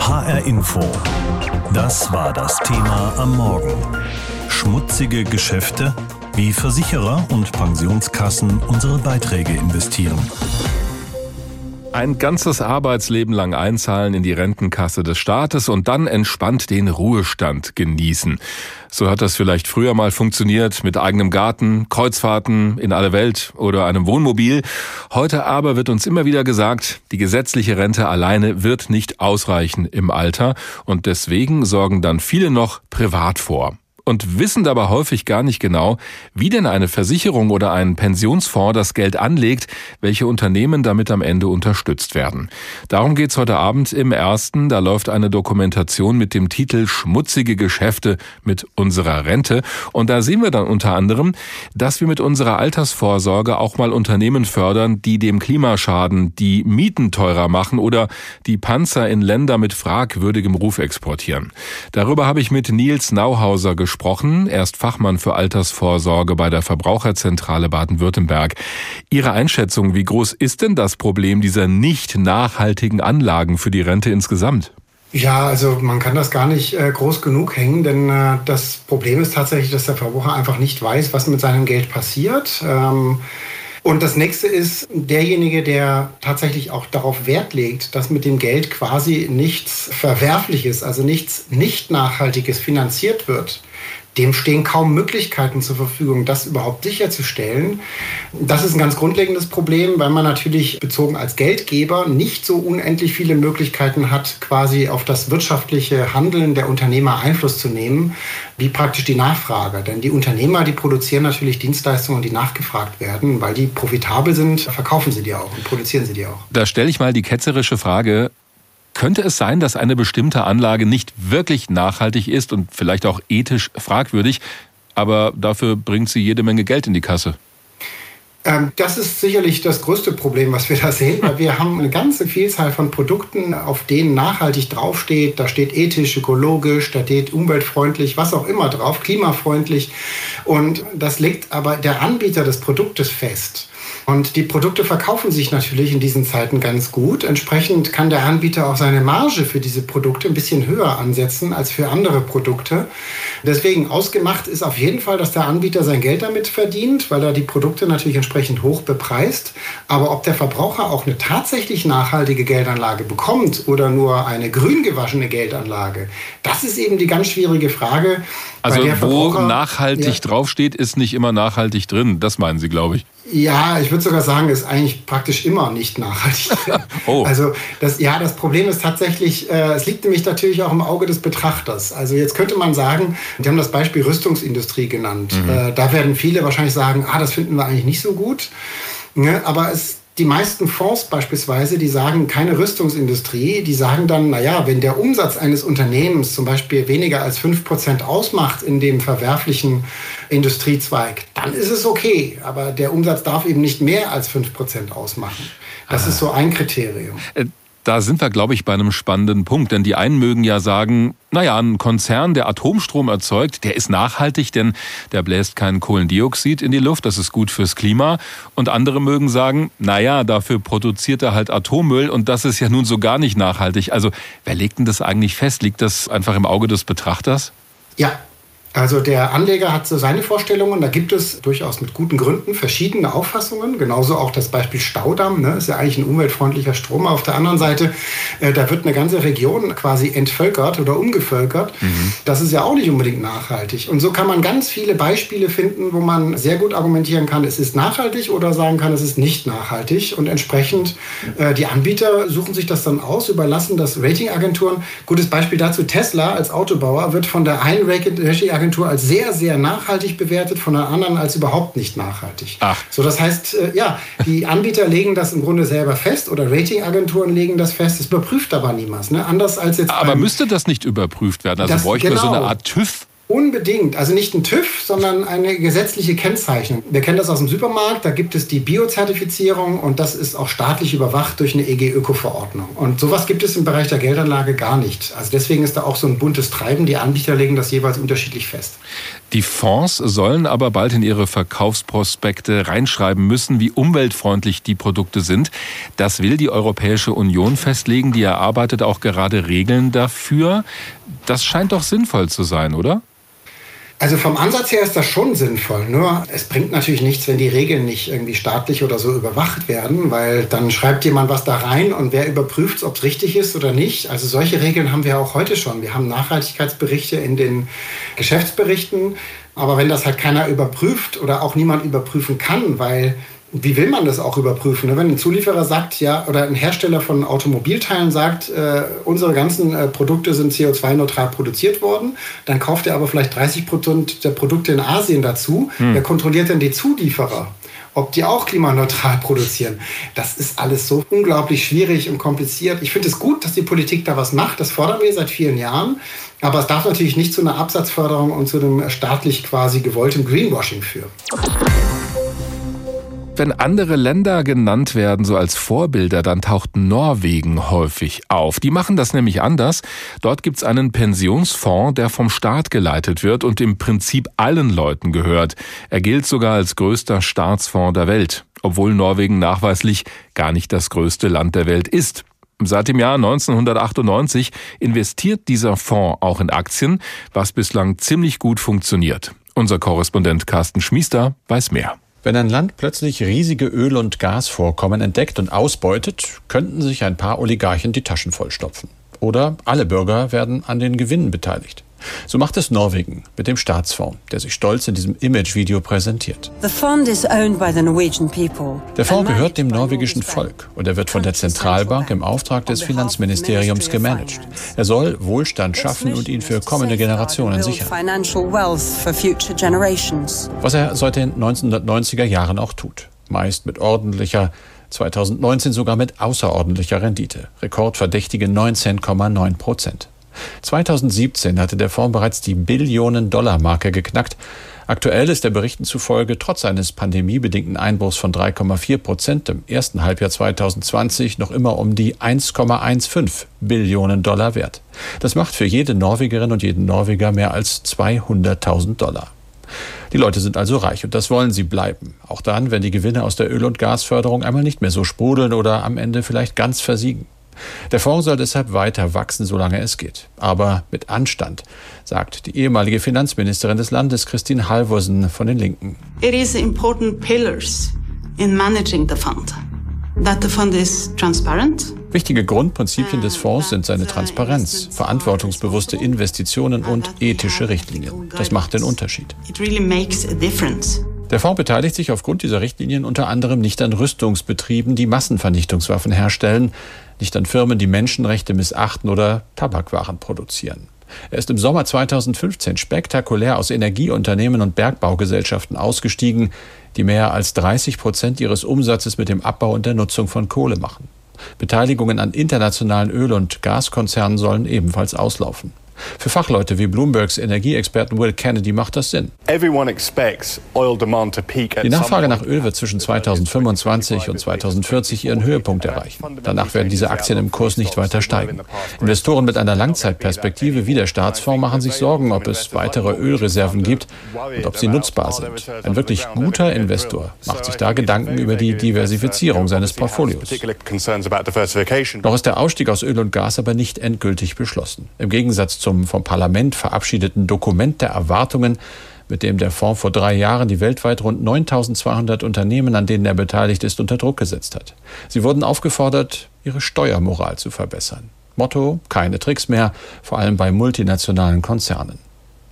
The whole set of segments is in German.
HR Info. Das war das Thema am Morgen. Schmutzige Geschäfte, wie Versicherer und Pensionskassen unsere Beiträge investieren. Ein ganzes Arbeitsleben lang einzahlen in die Rentenkasse des Staates und dann entspannt den Ruhestand genießen. So hat das vielleicht früher mal funktioniert mit eigenem Garten, Kreuzfahrten in alle Welt oder einem Wohnmobil. Heute aber wird uns immer wieder gesagt, die gesetzliche Rente alleine wird nicht ausreichen im Alter und deswegen sorgen dann viele noch privat vor und wissen dabei häufig gar nicht genau, wie denn eine Versicherung oder ein Pensionsfonds das Geld anlegt, welche Unternehmen damit am Ende unterstützt werden. Darum geht's heute Abend im ersten. Da läuft eine Dokumentation mit dem Titel Schmutzige Geschäfte mit unserer Rente. Und da sehen wir dann unter anderem, dass wir mit unserer Altersvorsorge auch mal Unternehmen fördern, die dem Klimaschaden die Mieten teurer machen oder die Panzer in Länder mit fragwürdigem Ruf exportieren. Darüber habe ich mit Nils Nauhauser gesprochen gesprochen. Er ist Fachmann für Altersvorsorge bei der Verbraucherzentrale Baden-Württemberg. Ihre Einschätzung, wie groß ist denn das Problem dieser nicht nachhaltigen Anlagen für die Rente insgesamt? Ja, also man kann das gar nicht äh, groß genug hängen, denn äh, das Problem ist tatsächlich, dass der Verbraucher einfach nicht weiß, was mit seinem Geld passiert. Ähm, und das nächste ist derjenige, der tatsächlich auch darauf Wert legt, dass mit dem Geld quasi nichts Verwerfliches, also nichts nicht Nachhaltiges finanziert wird dem stehen kaum Möglichkeiten zur Verfügung, das überhaupt sicherzustellen. Das ist ein ganz grundlegendes Problem, weil man natürlich bezogen als Geldgeber nicht so unendlich viele Möglichkeiten hat, quasi auf das wirtschaftliche Handeln der Unternehmer Einfluss zu nehmen, wie praktisch die Nachfrage. Denn die Unternehmer, die produzieren natürlich Dienstleistungen, die nachgefragt werden, weil die profitabel sind, verkaufen sie die auch und produzieren sie die auch. Da stelle ich mal die ketzerische Frage, könnte es sein, dass eine bestimmte Anlage nicht wirklich nachhaltig ist und vielleicht auch ethisch fragwürdig, aber dafür bringt sie jede Menge Geld in die Kasse? Ähm, das ist sicherlich das größte Problem, was wir da sehen, weil wir haben eine ganze Vielzahl von Produkten, auf denen nachhaltig draufsteht. Da steht ethisch, ökologisch, da steht umweltfreundlich, was auch immer drauf, klimafreundlich. Und das legt aber der Anbieter des Produktes fest. Und die Produkte verkaufen sich natürlich in diesen Zeiten ganz gut. Entsprechend kann der Anbieter auch seine Marge für diese Produkte ein bisschen höher ansetzen als für andere Produkte. Deswegen ausgemacht ist auf jeden Fall, dass der Anbieter sein Geld damit verdient, weil er die Produkte natürlich entsprechend hoch bepreist. Aber ob der Verbraucher auch eine tatsächlich nachhaltige Geldanlage bekommt oder nur eine grün gewaschene Geldanlage, das ist eben die ganz schwierige Frage. Also wo nachhaltig ja, draufsteht, ist nicht immer nachhaltig drin. Das meinen Sie, glaube ich. Ja, ich würde sogar sagen, ist eigentlich praktisch immer nicht nachhaltig. oh. Also das, ja, das Problem ist tatsächlich, äh, es liegt nämlich natürlich auch im Auge des Betrachters. Also jetzt könnte man sagen, Sie haben das Beispiel Rüstungsindustrie genannt. Mhm. Äh, da werden viele wahrscheinlich sagen, ah, das finden wir eigentlich nicht so gut. Ne? Aber es die meisten Fonds beispielsweise, die sagen keine Rüstungsindustrie, die sagen dann, naja, wenn der Umsatz eines Unternehmens zum Beispiel weniger als 5% ausmacht in dem verwerflichen Industriezweig, dann ist es okay. Aber der Umsatz darf eben nicht mehr als 5% ausmachen. Das ah. ist so ein Kriterium. Da sind wir, glaube ich, bei einem spannenden Punkt. Denn die einen mögen ja sagen, naja, ein Konzern, der Atomstrom erzeugt, der ist nachhaltig, denn der bläst kein Kohlendioxid in die Luft, das ist gut fürs Klima. Und andere mögen sagen, naja, dafür produziert er halt Atommüll und das ist ja nun so gar nicht nachhaltig. Also wer legt denn das eigentlich fest? Liegt das einfach im Auge des Betrachters? Ja, also der Anleger hat so seine Vorstellungen. Da gibt es durchaus mit guten Gründen verschiedene Auffassungen. Genauso auch das Beispiel Staudamm. Ne? Ist ja eigentlich ein umweltfreundlicher Strom. Auf der anderen Seite, äh, da wird eine ganze Region quasi entvölkert oder umgevölkert. Mhm. Das ist ja auch nicht unbedingt nachhaltig. Und so kann man ganz viele Beispiele finden, wo man sehr gut argumentieren kann, es ist nachhaltig oder sagen kann, es ist nicht nachhaltig. Und entsprechend äh, die Anbieter suchen sich das dann aus, überlassen das Ratingagenturen. Gutes Beispiel dazu, Tesla als Autobauer wird von der einen Ratingagentur Agentur als sehr, sehr nachhaltig bewertet, von der anderen als überhaupt nicht nachhaltig. Ach. So, das heißt, äh, ja, die Anbieter legen das im Grunde selber fest oder Ratingagenturen legen das fest. Es überprüft aber niemals. Ne? Anders als jetzt. Aber müsste das nicht überprüft werden? Also bräuchte genau. so eine Art TÜV? Unbedingt. Also nicht ein TÜV, sondern eine gesetzliche Kennzeichnung. Wir kennen das aus dem Supermarkt. Da gibt es die Biozertifizierung und das ist auch staatlich überwacht durch eine EG-Öko-Verordnung. Und sowas gibt es im Bereich der Geldanlage gar nicht. Also deswegen ist da auch so ein buntes Treiben. Die Anbieter legen das jeweils unterschiedlich fest. Die Fonds sollen aber bald in ihre Verkaufsprospekte reinschreiben müssen, wie umweltfreundlich die Produkte sind. Das will die Europäische Union festlegen. Die erarbeitet auch gerade Regeln dafür. Das scheint doch sinnvoll zu sein, oder? Also vom Ansatz her ist das schon sinnvoll. Nur es bringt natürlich nichts, wenn die Regeln nicht irgendwie staatlich oder so überwacht werden, weil dann schreibt jemand was da rein und wer überprüft, ob es richtig ist oder nicht. Also solche Regeln haben wir auch heute schon. Wir haben Nachhaltigkeitsberichte in den Geschäftsberichten. Aber wenn das halt keiner überprüft oder auch niemand überprüfen kann, weil wie will man das auch überprüfen? Ne? Wenn ein Zulieferer sagt, ja, oder ein Hersteller von Automobilteilen sagt, äh, unsere ganzen äh, Produkte sind CO2-neutral produziert worden, dann kauft er aber vielleicht 30 Prozent der Produkte in Asien dazu. Hm. Wer kontrolliert denn die Zulieferer? ob die auch klimaneutral produzieren. Das ist alles so unglaublich schwierig und kompliziert. Ich finde es gut, dass die Politik da was macht. Das fordern wir seit vielen Jahren. Aber es darf natürlich nicht zu einer Absatzförderung und zu einem staatlich quasi gewollten Greenwashing führen wenn andere Länder genannt werden, so als Vorbilder, dann taucht Norwegen häufig auf. Die machen das nämlich anders. Dort gibt's einen Pensionsfonds, der vom Staat geleitet wird und im Prinzip allen Leuten gehört. Er gilt sogar als größter Staatsfonds der Welt, obwohl Norwegen nachweislich gar nicht das größte Land der Welt ist. Seit dem Jahr 1998 investiert dieser Fonds auch in Aktien, was bislang ziemlich gut funktioniert. Unser Korrespondent Carsten Schmiester weiß mehr. Wenn ein Land plötzlich riesige Öl- und Gasvorkommen entdeckt und ausbeutet, könnten sich ein paar Oligarchen die Taschen vollstopfen. Oder alle Bürger werden an den Gewinnen beteiligt. So macht es Norwegen mit dem Staatsfonds, der sich stolz in diesem Imagevideo präsentiert. Der Fonds gehört dem norwegischen Volk und er wird von der Zentralbank im Auftrag des Finanzministeriums gemanagt. Er soll Wohlstand schaffen und ihn für kommende Generationen sichern. Was er seit den 1990er Jahren auch tut. Meist mit ordentlicher 2019 sogar mit außerordentlicher Rendite. Rekordverdächtige 19,9 Prozent. 2017 hatte der Fonds bereits die Billionen-Dollar-Marke geknackt. Aktuell ist der Berichten zufolge trotz eines pandemiebedingten Einbruchs von 3,4 Prozent im ersten Halbjahr 2020 noch immer um die 1,15 Billionen Dollar wert. Das macht für jede Norwegerin und jeden Norweger mehr als 200.000 Dollar. Die Leute sind also reich und das wollen sie bleiben. Auch dann, wenn die Gewinne aus der Öl- und Gasförderung einmal nicht mehr so sprudeln oder am Ende vielleicht ganz versiegen. Der Fonds soll deshalb weiter wachsen, solange es geht. Aber mit Anstand, sagt die ehemalige Finanzministerin des Landes, Christine Halvorsen von den Linken. It is important pillars in managing the fund. That the fund is transparent, Wichtige Grundprinzipien des Fonds sind seine Transparenz, verantwortungsbewusste Investitionen und ethische Richtlinien. Das macht den Unterschied. Der Fonds beteiligt sich aufgrund dieser Richtlinien unter anderem nicht an Rüstungsbetrieben, die Massenvernichtungswaffen herstellen, nicht an Firmen, die Menschenrechte missachten oder Tabakwaren produzieren. Er ist im Sommer 2015 spektakulär aus Energieunternehmen und Bergbaugesellschaften ausgestiegen, die mehr als 30 Prozent ihres Umsatzes mit dem Abbau und der Nutzung von Kohle machen. Beteiligungen an internationalen Öl- und Gaskonzernen sollen ebenfalls auslaufen. Für Fachleute wie Bloombergs Energieexperten Will Kennedy macht das Sinn. Die Nachfrage nach Öl wird zwischen 2025 und 2040 ihren Höhepunkt erreichen. Danach werden diese Aktien im Kurs nicht weiter steigen. Investoren mit einer Langzeitperspektive wie der Staatsfonds machen sich Sorgen, ob es weitere Ölreserven gibt und ob sie nutzbar sind. Ein wirklich guter Investor macht sich da Gedanken über die Diversifizierung seines Portfolios. Noch ist der Ausstieg aus Öl und Gas aber nicht endgültig beschlossen. Im Gegensatz zum zum vom Parlament verabschiedeten Dokument der Erwartungen, mit dem der Fonds vor drei Jahren die weltweit rund 9200 Unternehmen, an denen er beteiligt ist, unter Druck gesetzt hat. Sie wurden aufgefordert, ihre Steuermoral zu verbessern. Motto, keine Tricks mehr, vor allem bei multinationalen Konzernen.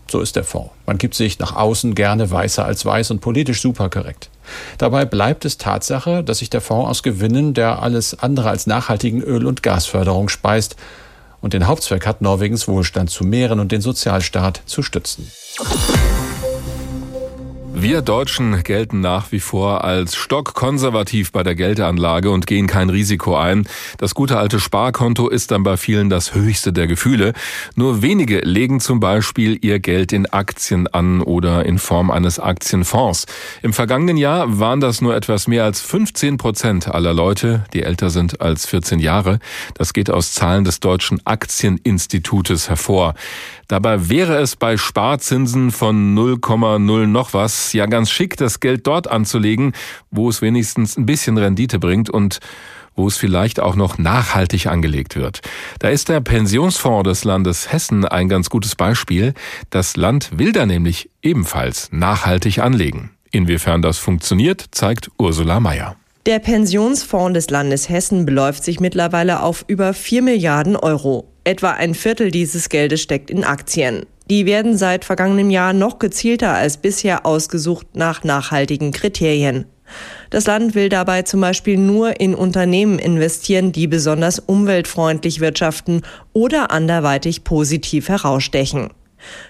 So ist der Fonds. Man gibt sich nach außen gerne weißer als weiß und politisch superkorrekt. Dabei bleibt es Tatsache, dass sich der Fonds aus Gewinnen der alles andere als nachhaltigen Öl- und Gasförderung speist und den Hauptzweck hat, Norwegens Wohlstand zu mehren und den Sozialstaat zu stützen. Wir Deutschen gelten nach wie vor als stockkonservativ bei der Geldanlage und gehen kein Risiko ein. Das gute alte Sparkonto ist dann bei vielen das höchste der Gefühle. Nur wenige legen zum Beispiel ihr Geld in Aktien an oder in Form eines Aktienfonds. Im vergangenen Jahr waren das nur etwas mehr als 15 Prozent aller Leute, die älter sind als 14 Jahre. Das geht aus Zahlen des Deutschen Aktieninstitutes hervor. Dabei wäre es bei Sparzinsen von 0,0 noch was ja ganz schick, das Geld dort anzulegen, wo es wenigstens ein bisschen Rendite bringt und wo es vielleicht auch noch nachhaltig angelegt wird. Da ist der Pensionsfonds des Landes Hessen ein ganz gutes Beispiel. Das Land will da nämlich ebenfalls nachhaltig anlegen. Inwiefern das funktioniert, zeigt Ursula Mayer. Der Pensionsfonds des Landes Hessen beläuft sich mittlerweile auf über 4 Milliarden Euro. Etwa ein Viertel dieses Geldes steckt in Aktien. Die werden seit vergangenem Jahr noch gezielter als bisher ausgesucht nach nachhaltigen Kriterien. Das Land will dabei zum Beispiel nur in Unternehmen investieren, die besonders umweltfreundlich wirtschaften oder anderweitig positiv herausstechen.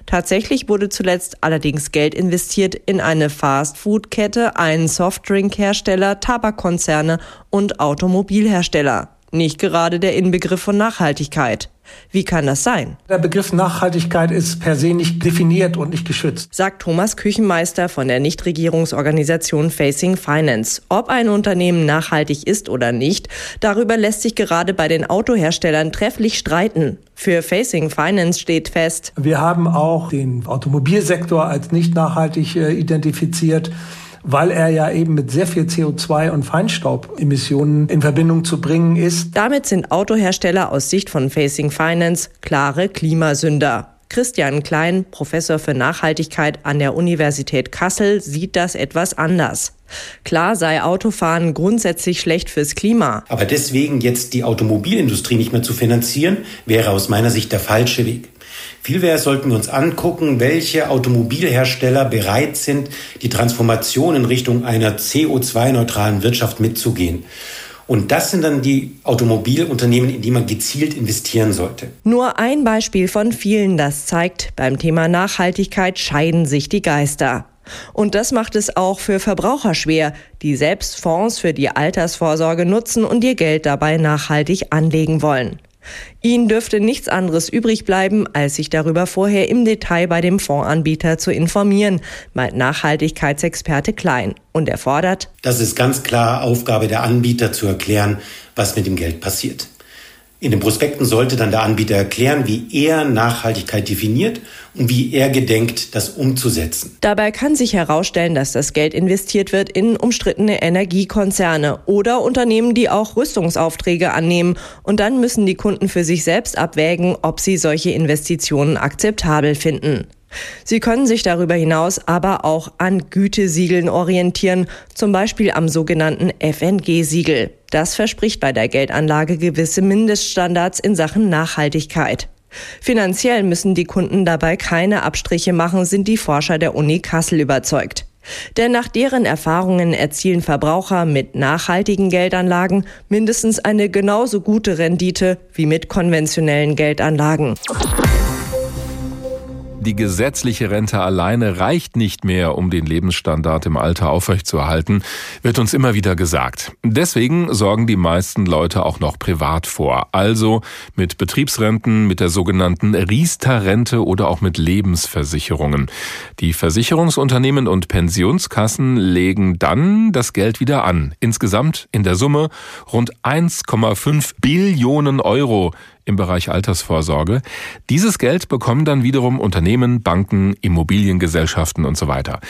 Tatsächlich wurde zuletzt allerdings Geld investiert in eine Fast-Food-Kette, einen Softdrink-Hersteller, Tabakkonzerne und Automobilhersteller. Nicht gerade der Inbegriff von Nachhaltigkeit. Wie kann das sein? Der Begriff Nachhaltigkeit ist per se nicht definiert und nicht geschützt. Sagt Thomas Küchenmeister von der Nichtregierungsorganisation Facing Finance. Ob ein Unternehmen nachhaltig ist oder nicht, darüber lässt sich gerade bei den Autoherstellern trefflich streiten. Für Facing Finance steht fest. Wir haben auch den Automobilsektor als nicht nachhaltig äh, identifiziert weil er ja eben mit sehr viel CO2 und Feinstaubemissionen in Verbindung zu bringen ist. Damit sind Autohersteller aus Sicht von Facing Finance klare Klimasünder. Christian Klein, Professor für Nachhaltigkeit an der Universität Kassel, sieht das etwas anders. Klar sei Autofahren grundsätzlich schlecht fürs Klima. Aber deswegen jetzt die Automobilindustrie nicht mehr zu finanzieren, wäre aus meiner Sicht der falsche Weg. Vielmehr sollten wir uns angucken, welche Automobilhersteller bereit sind, die Transformation in Richtung einer CO2-neutralen Wirtschaft mitzugehen. Und das sind dann die Automobilunternehmen, in die man gezielt investieren sollte. Nur ein Beispiel von vielen, das zeigt, beim Thema Nachhaltigkeit scheiden sich die Geister. Und das macht es auch für Verbraucher schwer, die selbst Fonds für die Altersvorsorge nutzen und ihr Geld dabei nachhaltig anlegen wollen. Ihnen dürfte nichts anderes übrig bleiben, als sich darüber vorher im Detail bei dem Fondsanbieter zu informieren, meint Nachhaltigkeitsexperte Klein. Und er fordert, Das ist ganz klar Aufgabe der Anbieter zu erklären, was mit dem Geld passiert. In den Prospekten sollte dann der Anbieter erklären, wie er Nachhaltigkeit definiert und wie er gedenkt, das umzusetzen. Dabei kann sich herausstellen, dass das Geld investiert wird in umstrittene Energiekonzerne oder Unternehmen, die auch Rüstungsaufträge annehmen. Und dann müssen die Kunden für sich selbst abwägen, ob sie solche Investitionen akzeptabel finden. Sie können sich darüber hinaus aber auch an Gütesiegeln orientieren, zum Beispiel am sogenannten FNG-Siegel. Das verspricht bei der Geldanlage gewisse Mindeststandards in Sachen Nachhaltigkeit. Finanziell müssen die Kunden dabei keine Abstriche machen, sind die Forscher der Uni Kassel überzeugt. Denn nach deren Erfahrungen erzielen Verbraucher mit nachhaltigen Geldanlagen mindestens eine genauso gute Rendite wie mit konventionellen Geldanlagen. Die gesetzliche Rente alleine reicht nicht mehr, um den Lebensstandard im Alter aufrechtzuerhalten, wird uns immer wieder gesagt. Deswegen sorgen die meisten Leute auch noch privat vor. Also mit Betriebsrenten, mit der sogenannten Riester-Rente oder auch mit Lebensversicherungen. Die Versicherungsunternehmen und Pensionskassen legen dann das Geld wieder an. Insgesamt in der Summe rund 1,5 Billionen Euro im Bereich Altersvorsorge. Dieses Geld bekommen dann wiederum Unternehmen, Banken, Immobiliengesellschaften und so weiter.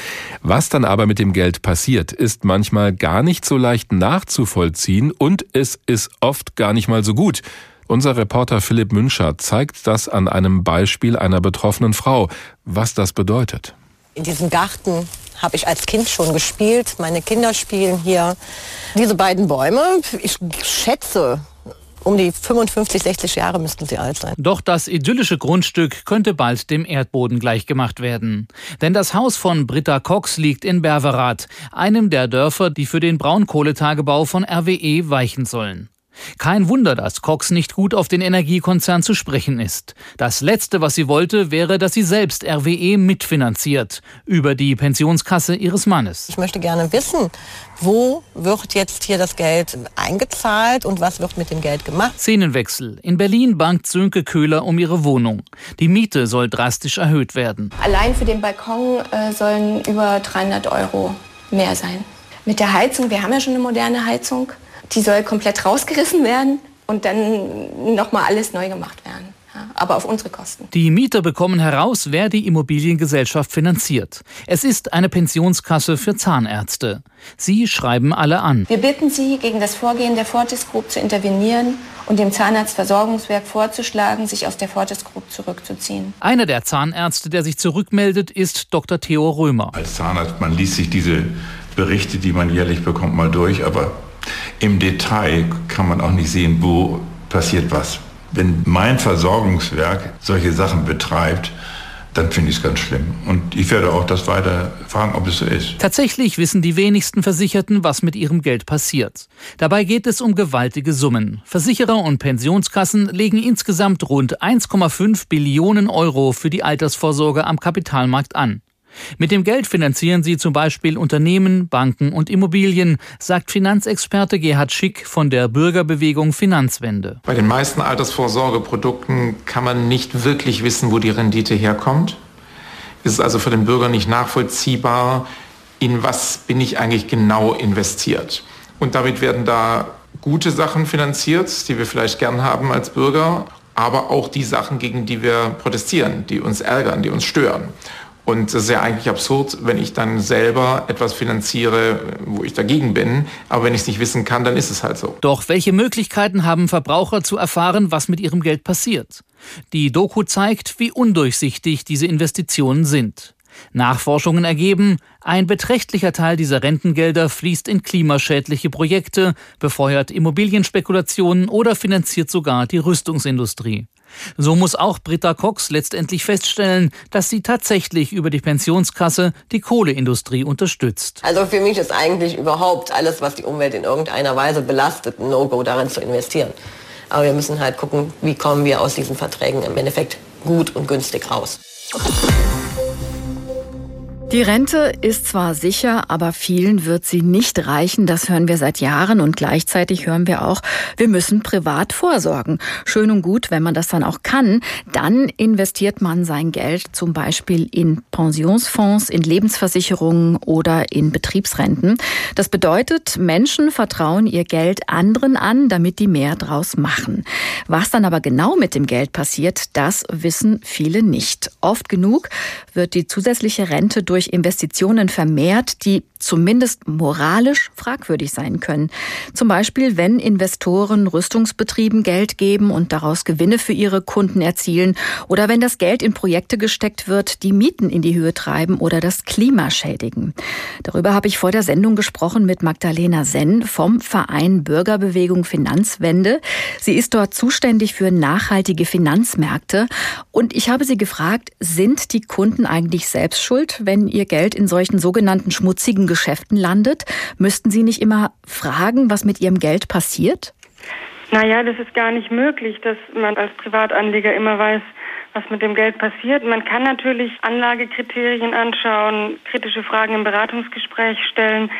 Was dann aber mit dem Geld passiert, ist manchmal gar nicht so leicht nachzuvollziehen und es ist oft gar nicht mal so gut. Unser Reporter Philipp Münscher zeigt das an einem Beispiel einer betroffenen Frau, was das bedeutet. In diesem Garten habe ich als Kind schon gespielt. Meine Kinder spielen hier. Diese beiden Bäume, ich schätze, um die 55, 60 Jahre müssten sie alt sein. Doch das idyllische Grundstück könnte bald dem Erdboden gleichgemacht werden. Denn das Haus von Britta Cox liegt in Berverath, einem der Dörfer, die für den Braunkohletagebau von RWE weichen sollen. Kein Wunder, dass Cox nicht gut auf den Energiekonzern zu sprechen ist. Das Letzte, was sie wollte, wäre, dass sie selbst RWE mitfinanziert über die Pensionskasse ihres Mannes. Ich möchte gerne wissen, wo wird jetzt hier das Geld eingezahlt und was wird mit dem Geld gemacht? Szenenwechsel. In Berlin bangt Sönke Köhler um ihre Wohnung. Die Miete soll drastisch erhöht werden. Allein für den Balkon äh, sollen über 300 Euro mehr sein. Mit der Heizung, wir haben ja schon eine moderne Heizung, die soll komplett rausgerissen werden und dann nochmal alles neu gemacht werden. aber auf unsere Kosten. Die Mieter bekommen heraus, wer die Immobiliengesellschaft finanziert. Es ist eine Pensionskasse für Zahnärzte. Sie schreiben alle an. Wir bitten Sie, gegen das Vorgehen der Fortis Group zu intervenieren und dem Zahnarztversorgungswerk vorzuschlagen, sich aus der Fortis Group zurückzuziehen. Einer der Zahnärzte, der sich zurückmeldet, ist Dr. Theo Römer. Als Zahnarzt, man liest sich diese Berichte, die man jährlich bekommt, mal durch, aber im Detail kann man auch nicht sehen, wo passiert was. Wenn mein Versorgungswerk solche Sachen betreibt, dann finde ich es ganz schlimm. Und ich werde auch das weiter fragen, ob es so ist. Tatsächlich wissen die wenigsten Versicherten, was mit ihrem Geld passiert. Dabei geht es um gewaltige Summen. Versicherer und Pensionskassen legen insgesamt rund 1,5 Billionen Euro für die Altersvorsorge am Kapitalmarkt an. Mit dem Geld finanzieren sie zum Beispiel Unternehmen, Banken und Immobilien, sagt Finanzexperte Gerhard Schick von der Bürgerbewegung Finanzwende. Bei den meisten Altersvorsorgeprodukten kann man nicht wirklich wissen, wo die Rendite herkommt. Es ist also für den Bürger nicht nachvollziehbar, in was bin ich eigentlich genau investiert. Und damit werden da gute Sachen finanziert, die wir vielleicht gern haben als Bürger, aber auch die Sachen, gegen die wir protestieren, die uns ärgern, die uns stören. Und es ist ja eigentlich absurd, wenn ich dann selber etwas finanziere, wo ich dagegen bin. Aber wenn ich es nicht wissen kann, dann ist es halt so. Doch welche Möglichkeiten haben Verbraucher zu erfahren, was mit ihrem Geld passiert? Die Doku zeigt, wie undurchsichtig diese Investitionen sind. Nachforschungen ergeben, ein beträchtlicher Teil dieser Rentengelder fließt in klimaschädliche Projekte, befeuert Immobilienspekulationen oder finanziert sogar die Rüstungsindustrie. So muss auch Britta Cox letztendlich feststellen, dass sie tatsächlich über die Pensionskasse die Kohleindustrie unterstützt. Also für mich ist eigentlich überhaupt alles, was die Umwelt in irgendeiner Weise belastet, ein No-Go darin zu investieren. Aber wir müssen halt gucken, wie kommen wir aus diesen Verträgen im Endeffekt gut und günstig raus. Die Rente ist zwar sicher, aber vielen wird sie nicht reichen. Das hören wir seit Jahren und gleichzeitig hören wir auch, wir müssen privat vorsorgen. Schön und gut, wenn man das dann auch kann. Dann investiert man sein Geld zum Beispiel in Pensionsfonds, in Lebensversicherungen oder in Betriebsrenten. Das bedeutet, Menschen vertrauen ihr Geld anderen an, damit die mehr draus machen. Was dann aber genau mit dem Geld passiert, das wissen viele nicht. Oft genug wird die zusätzliche Rente durch durch Investitionen vermehrt, die zumindest moralisch fragwürdig sein können. Zum Beispiel, wenn Investoren Rüstungsbetrieben Geld geben und daraus Gewinne für ihre Kunden erzielen oder wenn das Geld in Projekte gesteckt wird, die Mieten in die Höhe treiben oder das Klima schädigen. Darüber habe ich vor der Sendung gesprochen mit Magdalena Senn vom Verein Bürgerbewegung Finanzwende. Sie ist dort zuständig für nachhaltige Finanzmärkte und ich habe sie gefragt, sind die Kunden eigentlich selbst schuld, wenn ihr Geld in solchen sogenannten schmutzigen Geschäften landet? Müssten Sie nicht immer fragen, was mit Ihrem Geld passiert? Naja, das ist gar nicht möglich, dass man als Privatanleger immer weiß, was mit dem Geld passiert. Man kann natürlich Anlagekriterien anschauen, kritische Fragen im Beratungsgespräch stellen.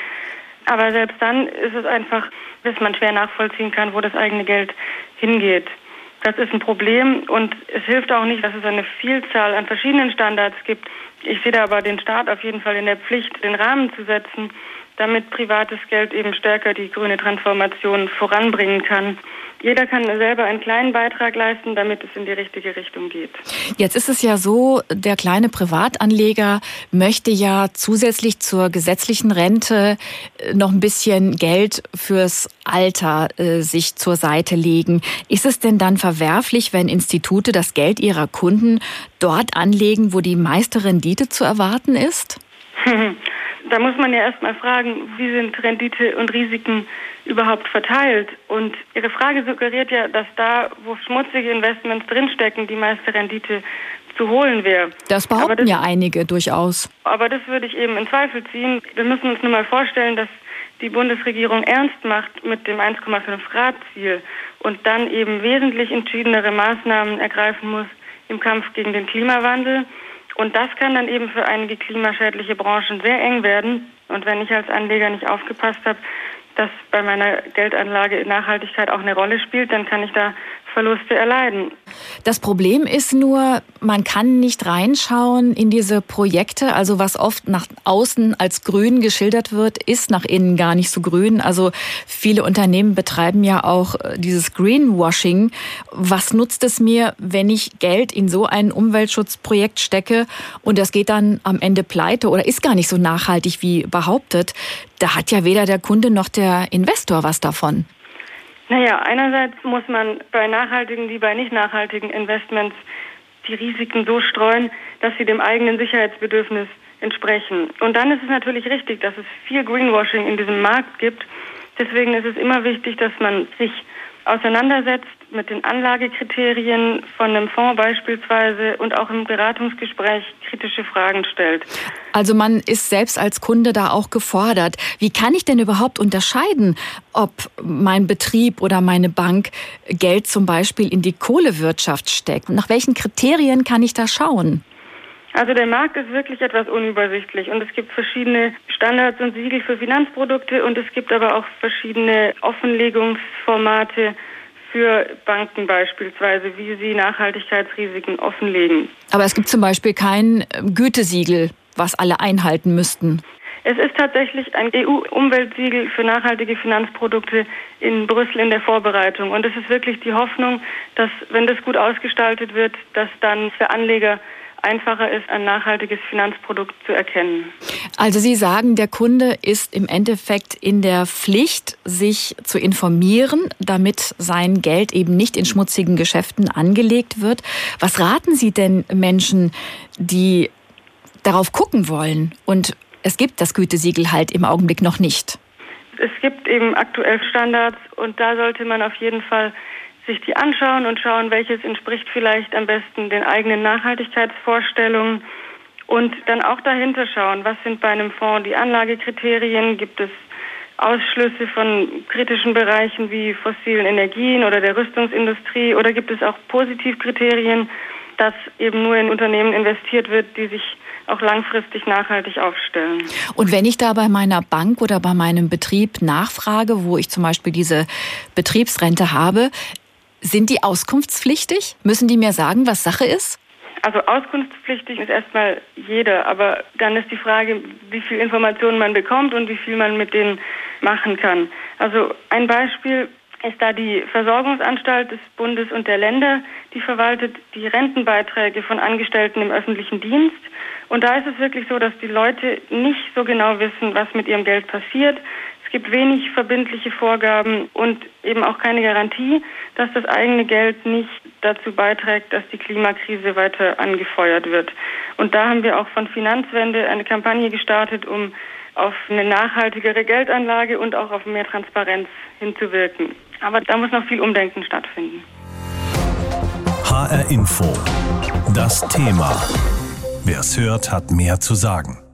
Aber selbst dann ist es einfach, dass man schwer nachvollziehen kann, wo das eigene Geld hingeht. Das ist ein Problem und es hilft auch nicht, dass es eine Vielzahl an verschiedenen Standards gibt. Ich sehe da aber den Staat auf jeden Fall in der Pflicht, den Rahmen zu setzen, damit privates Geld eben stärker die grüne Transformation voranbringen kann. Jeder kann selber einen kleinen Beitrag leisten, damit es in die richtige Richtung geht. Jetzt ist es ja so, der kleine Privatanleger möchte ja zusätzlich zur gesetzlichen Rente äh, noch ein bisschen Geld fürs Alter äh, sich zur Seite legen. Ist es denn dann verwerflich, wenn Institute das Geld ihrer Kunden dort anlegen, wo die meiste Rendite zu erwarten ist? da muss man ja erstmal fragen, wie sind Rendite und Risiken überhaupt verteilt? Und Ihre Frage suggeriert ja, dass da, wo schmutzige Investments drinstecken, die meiste Rendite zu holen wäre. Das behaupten das, ja einige durchaus. Aber das würde ich eben in Zweifel ziehen. Wir müssen uns nur mal vorstellen, dass die Bundesregierung ernst macht mit dem 1,5 Grad Ziel und dann eben wesentlich entschiedenere Maßnahmen ergreifen muss im Kampf gegen den Klimawandel. Und das kann dann eben für einige klimaschädliche Branchen sehr eng werden. Und wenn ich als Anleger nicht aufgepasst habe, dass bei meiner Geldanlage Nachhaltigkeit auch eine Rolle spielt, dann kann ich da Verluste erleiden. Das Problem ist nur, man kann nicht reinschauen in diese Projekte. Also was oft nach außen als grün geschildert wird, ist nach innen gar nicht so grün. Also viele Unternehmen betreiben ja auch äh, dieses Greenwashing. Was nutzt es mir, wenn ich Geld in so ein Umweltschutzprojekt stecke und das geht dann am Ende pleite oder ist gar nicht so nachhaltig wie behauptet? Da hat ja weder der Kunde noch der Investor was davon. Naja, einerseits muss man bei nachhaltigen wie bei nicht nachhaltigen Investments die Risiken so streuen, dass sie dem eigenen Sicherheitsbedürfnis entsprechen. Und dann ist es natürlich richtig, dass es viel Greenwashing in diesem Markt gibt. Deswegen ist es immer wichtig, dass man sich auseinandersetzt mit den Anlagekriterien von einem Fonds beispielsweise und auch im Beratungsgespräch kritische Fragen stellt. Also man ist selbst als Kunde da auch gefordert. Wie kann ich denn überhaupt unterscheiden, ob mein Betrieb oder meine Bank Geld zum Beispiel in die Kohlewirtschaft steckt? Nach welchen Kriterien kann ich da schauen? Also der Markt ist wirklich etwas unübersichtlich und es gibt verschiedene Standards und Siegel für Finanzprodukte und es gibt aber auch verschiedene Offenlegungsformate für Banken beispielsweise, wie sie Nachhaltigkeitsrisiken offenlegen. Aber es gibt zum Beispiel kein Gütesiegel, was alle einhalten müssten. Es ist tatsächlich ein EU-Umweltsiegel für nachhaltige Finanzprodukte in Brüssel in der Vorbereitung. Und es ist wirklich die Hoffnung, dass, wenn das gut ausgestaltet wird, dass dann für Anleger einfacher ist, ein nachhaltiges Finanzprodukt zu erkennen. Also Sie sagen, der Kunde ist im Endeffekt in der Pflicht, sich zu informieren, damit sein Geld eben nicht in schmutzigen Geschäften angelegt wird. Was raten Sie denn Menschen, die darauf gucken wollen und es gibt das Gütesiegel halt im Augenblick noch nicht? Es gibt eben aktuell Standards und da sollte man auf jeden Fall sich die anschauen und schauen, welches entspricht vielleicht am besten den eigenen Nachhaltigkeitsvorstellungen und dann auch dahinter schauen, was sind bei einem Fonds die Anlagekriterien, gibt es Ausschlüsse von kritischen Bereichen wie fossilen Energien oder der Rüstungsindustrie oder gibt es auch Positivkriterien, dass eben nur in Unternehmen investiert wird, die sich auch langfristig nachhaltig aufstellen. Und wenn ich da bei meiner Bank oder bei meinem Betrieb nachfrage, wo ich zum Beispiel diese Betriebsrente habe, sind die auskunftspflichtig? Müssen die mir sagen, was Sache ist? Also auskunftspflichtig ist erstmal jeder, aber dann ist die Frage, wie viel Informationen man bekommt und wie viel man mit denen machen kann. Also ein Beispiel ist da die Versorgungsanstalt des Bundes und der Länder, die verwaltet die Rentenbeiträge von Angestellten im öffentlichen Dienst. Und da ist es wirklich so, dass die Leute nicht so genau wissen, was mit ihrem Geld passiert. Es gibt wenig verbindliche Vorgaben und eben auch keine Garantie, dass das eigene Geld nicht dazu beiträgt, dass die Klimakrise weiter angefeuert wird. Und da haben wir auch von Finanzwende eine Kampagne gestartet, um auf eine nachhaltigere Geldanlage und auch auf mehr Transparenz hinzuwirken. Aber da muss noch viel Umdenken stattfinden. HR Info. Das Thema. Wer es hört, hat mehr zu sagen.